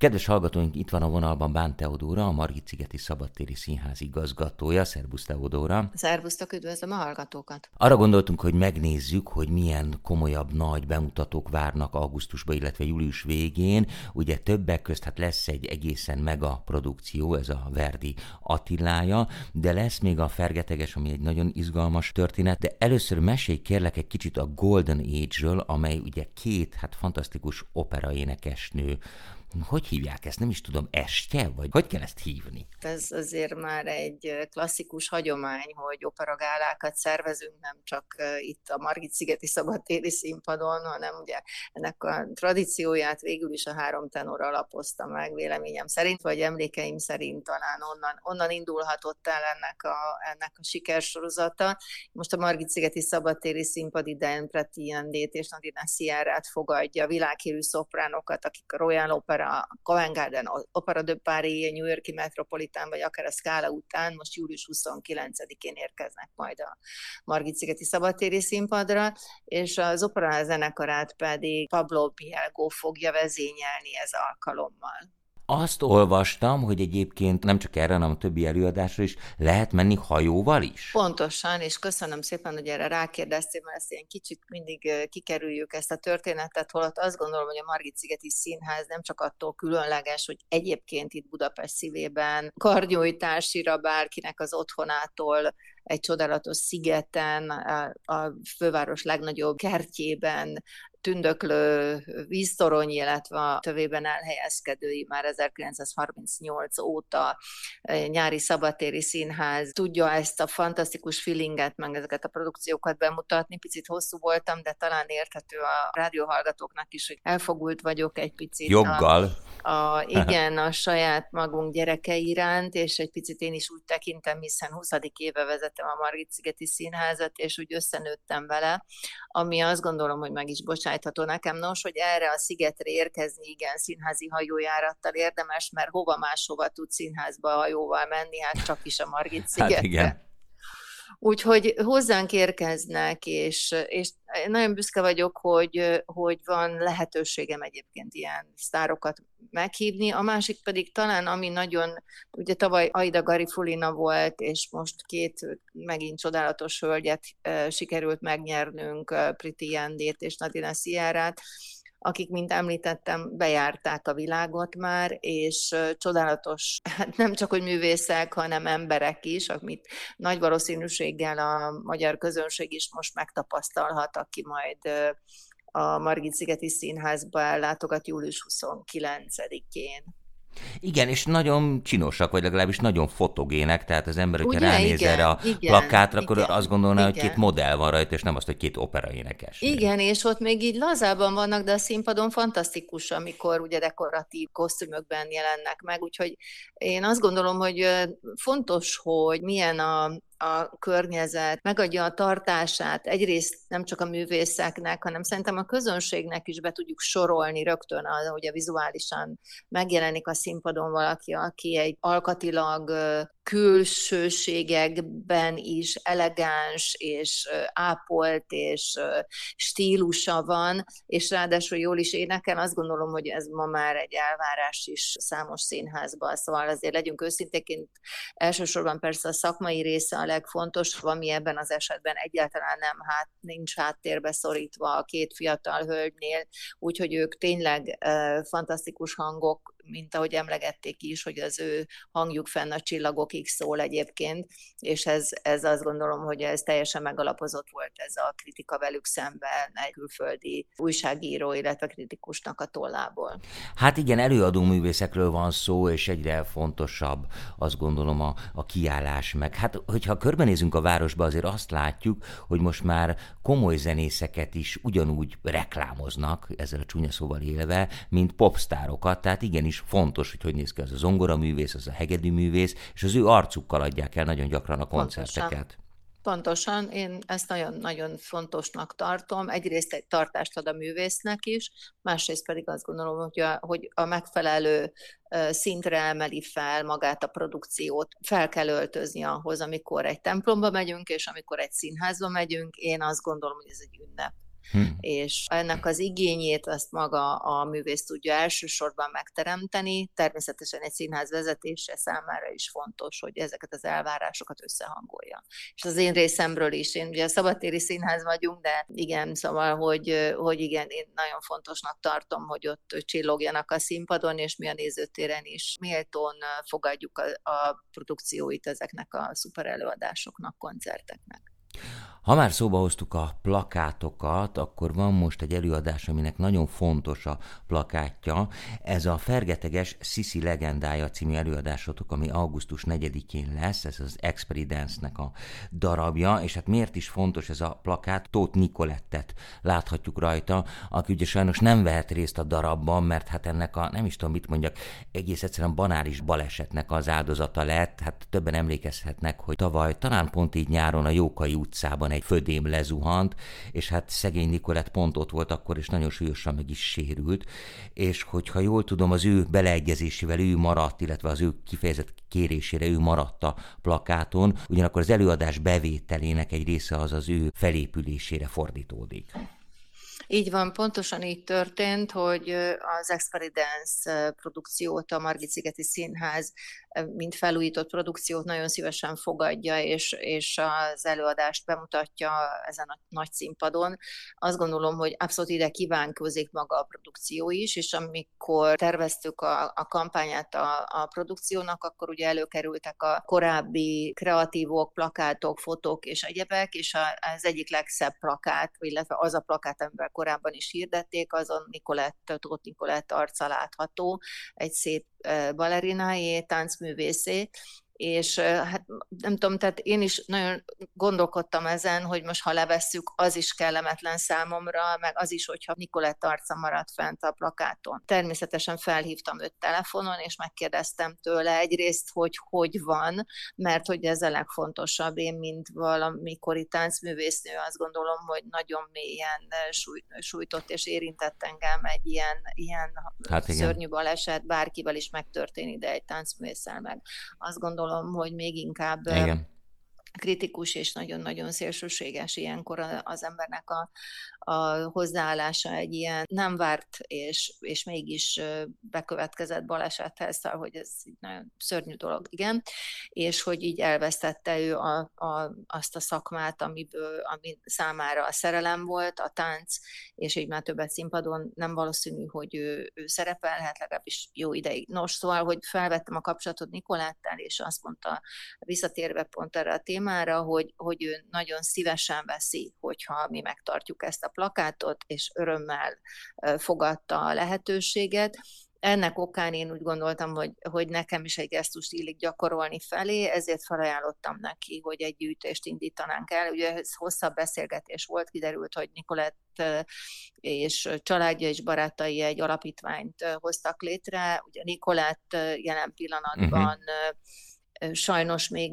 Kedves hallgatóink, itt van a vonalban Bán Teodóra, a Margit-szigeti Szabadtéri Színház igazgatója. Szerbusz Teodóra. Szervusztok, üdvözlöm a hallgatókat. Arra gondoltunk, hogy megnézzük, hogy milyen komolyabb nagy bemutatók várnak augusztusban, illetve július végén. Ugye többek közt hát lesz egy egészen mega produkció, ez a Verdi Attilája, de lesz még a Fergeteges, ami egy nagyon izgalmas történet, de először mesélj kérlek egy kicsit a Golden Age-ről, amely ugye két hát fantasztikus operaénekesnő hogy hívják ezt? Nem is tudom, estje? Vagy hogy kell ezt hívni? Ez azért már egy klasszikus hagyomány, hogy operagálákat szervezünk, nem csak itt a Margit-szigeti szabadtéri színpadon, hanem ugye ennek a tradícióját végül is a három tenor alapozta meg véleményem szerint, vagy emlékeim szerint talán onnan, onnan indulhatott el ennek a, ennek a sikersorozata. Most a Margit-szigeti szabadtéri színpad idején Preti és Nadina Sierrát fogadja, világhírű szopránokat, akik a Royal Opera opera, Covent Garden, Opera de Paris, New Yorki Metropolitan, vagy akár a Scala után, most július 29-én érkeznek majd a Margit-szigeti szabadtéri színpadra, és az opera zenekarát pedig Pablo Bielgo fogja vezényelni ez alkalommal. Azt olvastam, hogy egyébként nem csak erre, hanem a többi előadásra is lehet menni hajóval is. Pontosan, és köszönöm szépen, hogy erre rákérdeztél, mert ezt ilyen kicsit mindig kikerüljük ezt a történetet, holott azt gondolom, hogy a Margit-szigeti Színház nem csak attól különleges, hogy egyébként itt Budapest szívében karnyújtásira bárkinek az otthonától egy csodálatos szigeten, a főváros legnagyobb kertjében tündöklő víztorony, illetve a tövében elhelyezkedői már 1938 óta nyári szabatéri színház tudja ezt a fantasztikus feelinget, meg ezeket a produkciókat bemutatni. Picit hosszú voltam, de talán érthető a rádióhallgatóknak is, hogy elfogult vagyok egy picit. Joggal. A, a, igen, a saját magunk gyereke iránt, és egy picit én is úgy tekintem, hiszen 20. éve vezetem a Margit-szigeti Színházat, és úgy összenőttem vele, ami azt gondolom, hogy meg is bocsájtható nekem. Nos, hogy erre a szigetre érkezni, igen, színházi hajójárattal érdemes, mert hova máshova tud színházba hajóval menni, hát csak is a Margit szigetre. Hát igen. Úgyhogy hozzánk érkeznek, és, és nagyon büszke vagyok, hogy, hogy van lehetőségem egyébként ilyen sztárokat meghívni. A másik pedig talán, ami nagyon, ugye tavaly Aida Garifulina volt, és most két megint csodálatos hölgyet sikerült megnyernünk, Priti Jandét és Nadina Sziárát, akik, mint említettem, bejárták a világot már, és csodálatos, hát nem csak, hogy művészek, hanem emberek is, amit nagy valószínűséggel a magyar közönség is most megtapasztalhat, aki majd a Margit-szigeti Színházba ellátogat július 29-én. Igen, és nagyon csinosak, vagy legalábbis nagyon fotogének, tehát az ember, hogyha Ugye, ránéz igen, erre a igen, plakátra, akkor igen, azt gondolná, igen. hogy két modell van rajta, és nem azt, hogy két operaénekes. Igen, és ott még így lazában vannak, de a színpadon fantasztikus, amikor ugye dekoratív kosztümökben jelennek meg, úgyhogy én azt gondolom, hogy fontos, hogy milyen a, a környezet, megadja a tartását egyrészt nem csak a művészeknek, hanem szerintem a közönségnek is be tudjuk sorolni rögtön, ahogy a vizuálisan megjelenik a színpadon valaki, aki egy alkatilag külsőségekben is elegáns és ápolt és stílusa van, és ráadásul jól is énekel, azt gondolom, hogy ez ma már egy elvárás is számos színházban, szóval azért legyünk őszintéként, elsősorban persze a szakmai része a legfontosabb, ami ebben az esetben egyáltalán nem hát, nincs háttérbe szorítva a két fiatal hölgynél, úgyhogy ők tényleg fantasztikus hangok, mint ahogy emlegették is, hogy az ő hangjuk fenn a csillagokig szól egyébként, és ez, ez azt gondolom, hogy ez teljesen megalapozott volt ez a kritika velük szemben egy külföldi újságíró, illetve kritikusnak a tollából. Hát igen, előadó művészekről van szó, és egyre fontosabb azt gondolom a, a kiállás meg. Hát, hogyha körbenézünk a városba, azért azt látjuk, hogy most már komoly zenészeket is ugyanúgy reklámoznak, ezzel a csúnya szóval élve, mint popstárokat, tehát igenis fontos, hogy hogy néz ki az a zongoraművész, az a hegedűművész, és az ő arcukkal adják el nagyon gyakran a koncerteket. Pontosan. Pontosan, én ezt nagyon-nagyon fontosnak tartom. Egyrészt egy tartást ad a művésznek is, másrészt pedig azt gondolom, hogy a, hogy a megfelelő szintre emeli fel magát a produkciót. Fel kell öltözni ahhoz, amikor egy templomba megyünk, és amikor egy színházba megyünk. Én azt gondolom, hogy ez egy ünnep hmm. és ennek az igényét azt maga a művész tudja elsősorban megteremteni. Természetesen egy színház vezetése számára is fontos, hogy ezeket az elvárásokat összehangolja. És az én részemről is, én ugye a szabadtéri színház vagyunk, de igen, szóval, hogy, hogy igen, én nagyon fontosnak tartom, hogy ott csillogjanak a színpadon, és mi a nézőtéren is méltón fogadjuk a, a produkcióit ezeknek a szuper előadásoknak, koncerteknek. Ha már szóba hoztuk a plakátokat, akkor van most egy előadás, aminek nagyon fontos a plakátja. Ez a Fergeteges Sisi legendája című előadásotok, ami augusztus 4-én lesz, ez az Experience-nek a darabja, és hát miért is fontos ez a plakát? Tóth Nikolettet láthatjuk rajta, aki ugye sajnos nem vehet részt a darabban, mert hát ennek a, nem is tudom mit mondjak, egész egyszerűen banális balesetnek az áldozata lett. Hát többen emlékezhetnek, hogy tavaly talán pont így nyáron a Jókai utcában egy födém lezuhant, és hát szegény Nikolett pont ott volt akkor, és nagyon súlyosan meg is sérült, és hogyha jól tudom, az ő beleegyezésével ő maradt, illetve az ő kifejezett kérésére ő maradt a plakáton, ugyanakkor az előadás bevételének egy része az az ő felépülésére fordítódik. Így van, pontosan így történt, hogy az Experience produkciót a Margit-szigeti Színház mint felújított produkciót nagyon szívesen fogadja, és, és az előadást bemutatja ezen a nagy színpadon. Azt gondolom, hogy abszolút ide kívánkozik maga a produkció is, és amikor terveztük a, a kampányát a, a produkciónak, akkor ugye előkerültek a korábbi kreatívok, plakátok, fotók és egyebek, és az egyik legszebb plakát, illetve az a plakát, amivel korábban is hirdették, azon Nikolett, Tóth Nikolett arca látható, egy szép balerinájé, táncművészé, és hát nem tudom, tehát én is nagyon gondolkodtam ezen, hogy most ha levesszük, az is kellemetlen számomra, meg az is, hogyha Nikolett arca maradt fent a plakáton. Természetesen felhívtam őt telefonon, és megkérdeztem tőle egyrészt, hogy hogy van, mert hogy ez a legfontosabb. Én, mint valamikori táncművésznő, azt gondolom, hogy nagyon mélyen sújt, sújtott és érintett engem egy ilyen, ilyen hát szörnyű baleset, bárkivel is megtörténik, de egy táncművésszel meg. Azt gondolom, gondolom, hogy még inkább Igen. kritikus és nagyon-nagyon szélsőséges ilyenkor az embernek a, a hozzáállása egy ilyen nem várt és, és mégis bekövetkezett balesethez, szóval, hogy ez egy nagyon szörnyű dolog, igen, és hogy így elvesztette ő a, a, azt a szakmát, amiből, ami számára a szerelem volt, a tánc, és így már többet színpadon nem valószínű, hogy ő, ő szerepelhet, legalábbis jó ideig. Nos, szóval, hogy felvettem a kapcsolatot Nikoláttal, és azt mondta, visszatérve pont erre a témára, hogy, hogy ő nagyon szívesen veszi, hogyha mi megtartjuk ezt a plakátot, és örömmel fogadta a lehetőséget. Ennek okán én úgy gondoltam, hogy, hogy nekem is egy gesztust illik gyakorolni felé, ezért felajánlottam neki, hogy egy gyűjtést indítanánk el. Ugye ez hosszabb beszélgetés volt, kiderült, hogy Nikolett és családja és barátai egy alapítványt hoztak létre. Ugye Nikolett jelen pillanatban uh-huh sajnos még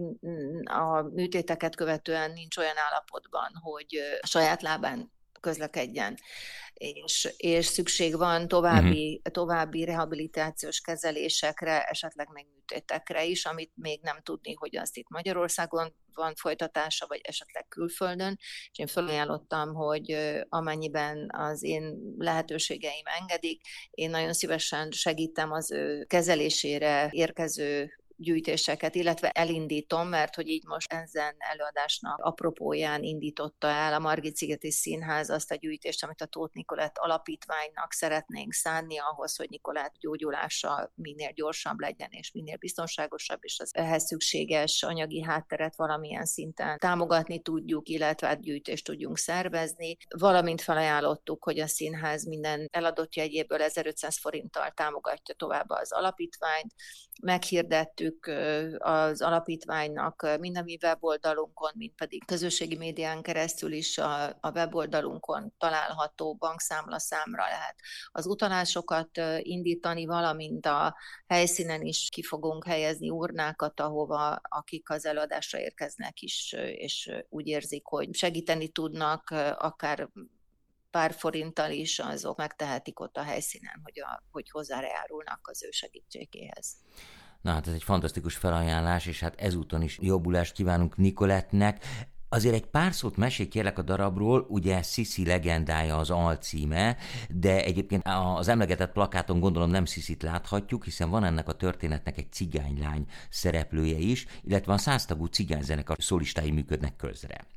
a műtéteket követően nincs olyan állapotban, hogy saját lábán közlekedjen. És, és szükség van további, uh-huh. további rehabilitációs kezelésekre, esetleg még műtétekre is, amit még nem tudni, hogy azt itt Magyarországon van folytatása, vagy esetleg külföldön, és én felajánlottam, hogy amennyiben az én lehetőségeim engedik, én nagyon szívesen segítem az ő kezelésére érkező gyűjtéseket, illetve elindítom, mert hogy így most ezen előadásnak apropóján indította el a Margit Szigeti Színház azt a gyűjtést, amit a Tóth Nikolett alapítványnak szeretnénk szánni ahhoz, hogy Nikolett gyógyulása minél gyorsabb legyen és minél biztonságosabb, és az ehhez szükséges anyagi hátteret valamilyen szinten támogatni tudjuk, illetve gyűjtést tudjunk szervezni. Valamint felajánlottuk, hogy a színház minden eladott jegyéből 1500 forinttal támogatja tovább az alapítványt. Meghirdettük segítjük az alapítványnak mind a mi weboldalunkon, mind pedig közösségi médián keresztül is a, a weboldalunkon található bankszámla számra lehet az utalásokat indítani, valamint a helyszínen is ki fogunk helyezni urnákat, ahova akik az előadásra érkeznek is, és úgy érzik, hogy segíteni tudnak, akár pár forinttal is, azok megtehetik ott a helyszínen, hogy, a, hogy hozzájárulnak az ő segítségéhez. Na hát ez egy fantasztikus felajánlás, és hát ezúton is jobbulást kívánunk Nikolettnek. Azért egy pár szót mesél kérlek a darabról, ugye Sisi legendája az alcíme, de egyébként az emlegetett plakáton gondolom nem Sisit láthatjuk, hiszen van ennek a történetnek egy cigánylány szereplője is, illetve a száztagú cigányzenekar szólistái működnek közre.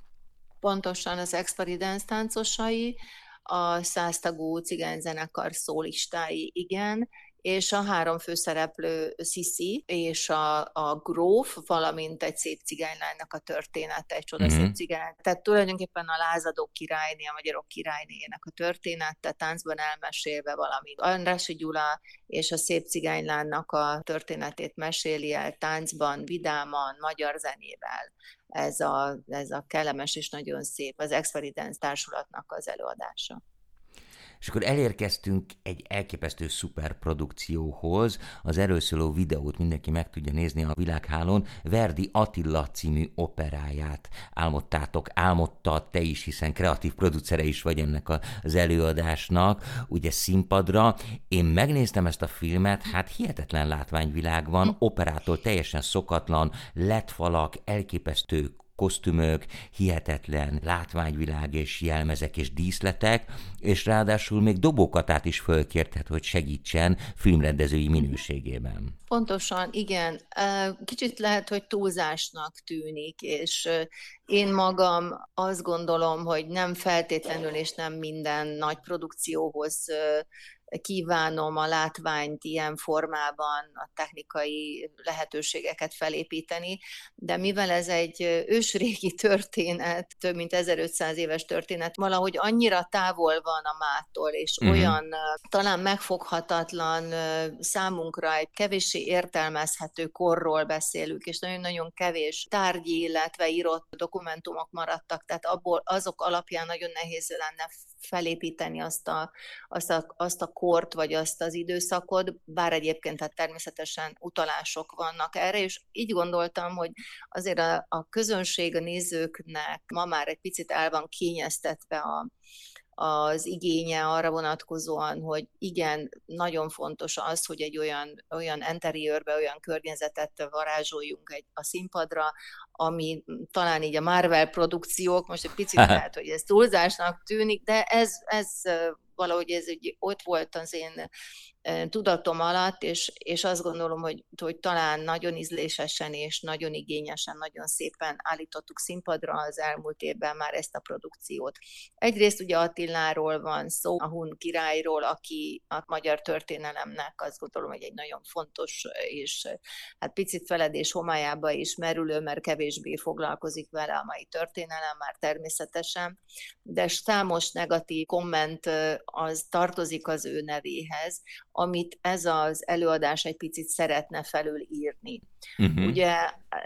Pontosan az Experience táncosai, a száztagú cigányzenekar szólistái, igen, és a három főszereplő Sisi és a, a gróf, valamint egy szép cigánylánynak a története, egy csoda mm-hmm. szép cigány. Tehát tulajdonképpen a lázadók királyné, a magyarok királynéjének a története, táncban elmesélve valamint. Andrási Gyula és a szép cigánylánynak a történetét meséli el táncban, vidáman, magyar zenével. Ez a, ez a kellemes és nagyon szép, az Experience társulatnak az előadása. És akkor elérkeztünk egy elképesztő szuperprodukcióhoz, az erről szóló videót mindenki meg tudja nézni a világhálón, Verdi Attila című operáját álmodtátok, álmodta te is, hiszen kreatív producere is vagy ennek az előadásnak, ugye színpadra. Én megnéztem ezt a filmet, hát hihetetlen látványvilág van, operától teljesen szokatlan, lett falak, elképesztő kosztümök, hihetetlen látványvilág és jelmezek és díszletek, és ráadásul még dobókatát is fölkérthet, hogy segítsen filmrendezői minőségében. Pontosan, igen. Kicsit lehet, hogy túlzásnak tűnik, és én magam azt gondolom, hogy nem feltétlenül és nem minden nagy produkcióhoz kívánom a látványt ilyen formában, a technikai lehetőségeket felépíteni, de mivel ez egy ősrégi történet, több mint 1500 éves történet, valahogy annyira távol van a mától, és uh-huh. olyan talán megfoghatatlan számunkra egy kevéssé értelmezhető korról beszélünk, és nagyon-nagyon kevés tárgyi, illetve írott dokumentumok maradtak, tehát abból azok alapján nagyon nehéz lenne felépíteni azt a, azt, a, azt a kort, vagy azt az időszakot, bár egyébként hát természetesen utalások vannak erre, és így gondoltam, hogy azért a, a közönség, a nézőknek ma már egy picit el van kényeztetve a, az igénye arra vonatkozóan, hogy igen, nagyon fontos az, hogy egy olyan, olyan interiőrbe, olyan környezetet varázsoljunk egy, a színpadra, ami talán így a Marvel produkciók, most egy picit lehet, hogy ez túlzásnak tűnik, de ez, ez valahogy ez egy, ott volt az én tudatom alatt, és, és azt gondolom, hogy, hogy talán nagyon ízlésesen és nagyon igényesen, nagyon szépen állítottuk színpadra az elmúlt évben már ezt a produkciót. Egyrészt ugye Attiláról van szó, a Hun királyról, aki a magyar történelemnek azt gondolom, hogy egy nagyon fontos és hát picit feledés homályába is merülő, mert kevésbé foglalkozik vele a mai történelem már természetesen, de számos negatív komment az tartozik az ő nevéhez, amit ez az előadás egy picit szeretne felülírni. Uh-huh. Ugye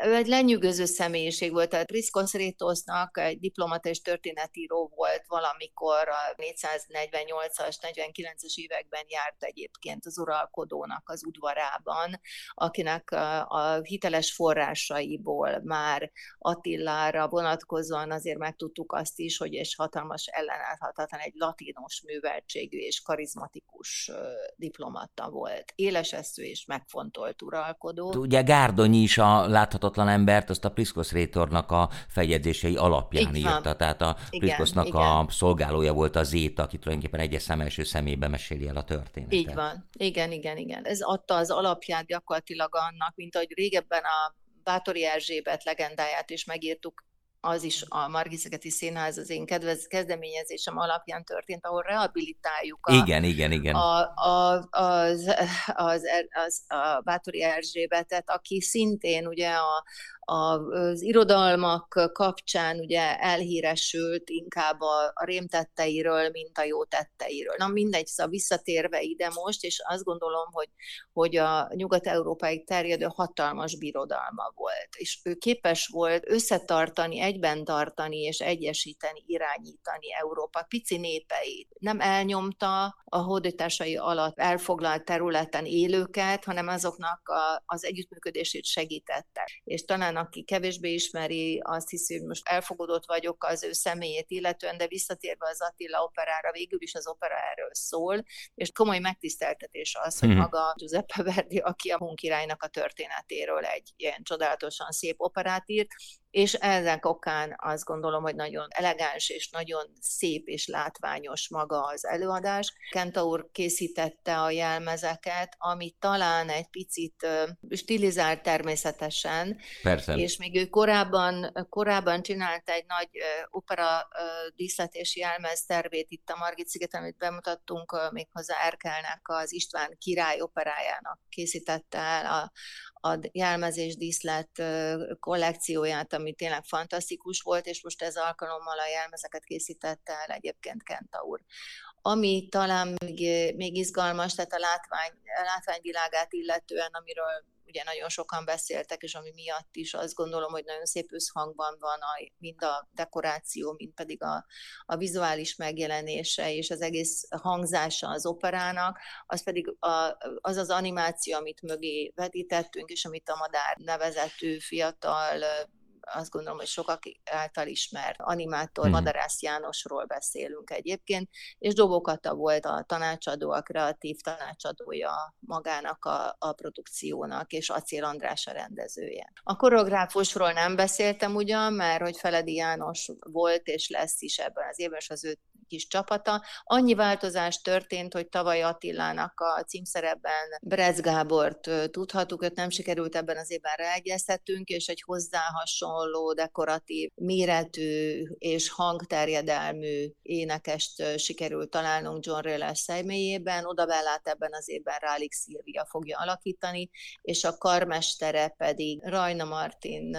ő egy lenyűgöző személyiség volt, tehát Priskos Rétosnak egy diplomata és történetíró volt valamikor a 448-as, 49-es években járt egyébként az uralkodónak az udvarában, akinek a, hiteles forrásaiból már Attilára vonatkozóan azért megtudtuk azt is, hogy és hatalmas ellenállhatatlan egy latinos műveltségű és karizmatikus diplomata volt. Élesesző és megfontolt uralkodó. Ugye Gárdonyi is a láthatatlan embert, azt a Priszkosz Rétornak a feljegyzései alapján Igen. írta. Tehát a Priszkosznak a szolgálója volt az Zéta, aki tulajdonképpen egyes szem első szemébe meséli el a történetet. Így van. Igen, igen, igen. Ez adta az alapját gyakorlatilag annak, mint ahogy régebben a Bátori Erzsébet legendáját is megírtuk az is a Margit Színház az én kedvez, kezdeményezésem alapján történt, ahol rehabilitáljuk a, igen, igen, igen. A, a, az, az, az, a Bátori Erzsébetet, aki szintén ugye a, az irodalmak kapcsán ugye elhíresült inkább a, a rémtetteiről, mint a jó tetteiről. Na mindegy, szóval visszatérve ide most, és azt gondolom, hogy, hogy a nyugat-európáig terjedő hatalmas birodalma volt, és ő képes volt összetartani, egyben tartani és egyesíteni, irányítani Európa pici népeit. Nem elnyomta a hódításai alatt elfoglalt területen élőket, hanem azoknak a, az együttműködését segítette. És talán talán aki kevésbé ismeri, azt hiszi, hogy most elfogadott vagyok az ő személyét illetően, de visszatérve az Attila operára, végül is az opera erről szól, és komoly megtiszteltetés az, hogy mhm. maga Giuseppe Verdi, aki a Hun királynak a történetéről egy ilyen csodálatosan szép operát írt, és ezek okán azt gondolom, hogy nagyon elegáns és nagyon szép és látványos maga az előadás. Kentaur készítette a jelmezeket, ami talán egy picit stilizált természetesen, Persze. és még ő korábban, korábban csinált egy nagy opera díszletési jelmez tervét itt a Margit sziget, amit bemutattunk méghozzá Erkelnek az István király operájának készítette el a, a jelmezés díszlet kollekcióját, ami tényleg fantasztikus volt, és most ez alkalommal a jelmezeket készítette el egyébként Kentaur. Ami talán még, még izgalmas, tehát a látvány, a látványvilágát illetően, amiről ugye nagyon sokan beszéltek, és ami miatt is azt gondolom, hogy nagyon szép összhangban van a, mind a dekoráció, mind pedig a, a vizuális megjelenése, és az egész hangzása az operának, az pedig a, az az animáció, amit mögé vetítettünk, és amit a Madár nevezetű fiatal azt gondolom, hogy sokak által ismert animátor, mm-hmm. Madarász Jánosról beszélünk egyébként, és Dobokata volt a tanácsadó, a kreatív tanácsadója magának a, a produkciónak, és Acél András a rendezője. A koreográfusról nem beszéltem ugyan, mert hogy Feledi János volt és lesz is ebben az évben, és az ő kis csapata. Annyi változás történt, hogy tavaly Attilának a címszerepben Brez Gábort tudhattuk, őt nem sikerült ebben az évben reegyeztetünk, és egy hozzá hasonló, dekoratív, méretű és hangterjedelmű énekest sikerült találnunk John Rayles személyében. Oda Bellát ebben az évben Rálik Szilvia fogja alakítani, és a karmestere pedig Rajna Martin,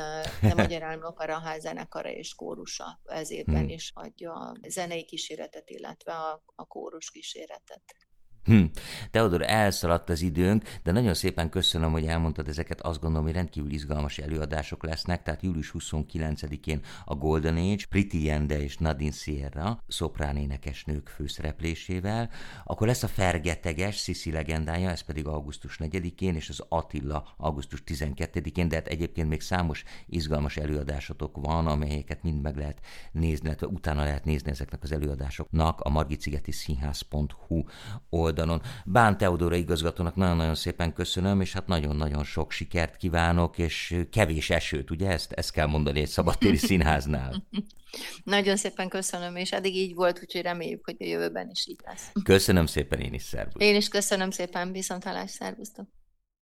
nem Magyar Állami Operaház zenekara és kórusa ez évben hmm. is adja a zenei kísérletet kíséretet, illetve a, a kórus kíséretet. Hm. Teodor, elszaladt az időnk, de nagyon szépen köszönöm, hogy elmondtad ezeket. Azt gondolom, hogy rendkívül izgalmas előadások lesznek. Tehát július 29-én a Golden Age, Pretty Yende és Nadine Sierra szoprán énekesnők főszereplésével. Akkor lesz a Fergeteges, Sisi legendája, ez pedig augusztus 4-én, és az Attila augusztus 12-én, de hát egyébként még számos izgalmas előadásotok van, amelyeket mind meg lehet nézni, illetve utána lehet nézni ezeknek az előadásoknak a margitszigeti színház.hu oldalon oldalon. Bán Teodóra igazgatónak nagyon-nagyon szépen köszönöm, és hát nagyon-nagyon sok sikert kívánok, és kevés esőt, ugye ezt, ezt kell mondani egy szabadtéri színháznál. Nagyon szépen köszönöm, és eddig így volt, úgyhogy reméljük, hogy a jövőben is így lesz. Köszönöm szépen én is, szervusz. Én is köszönöm szépen, viszontlátás, szervusztok.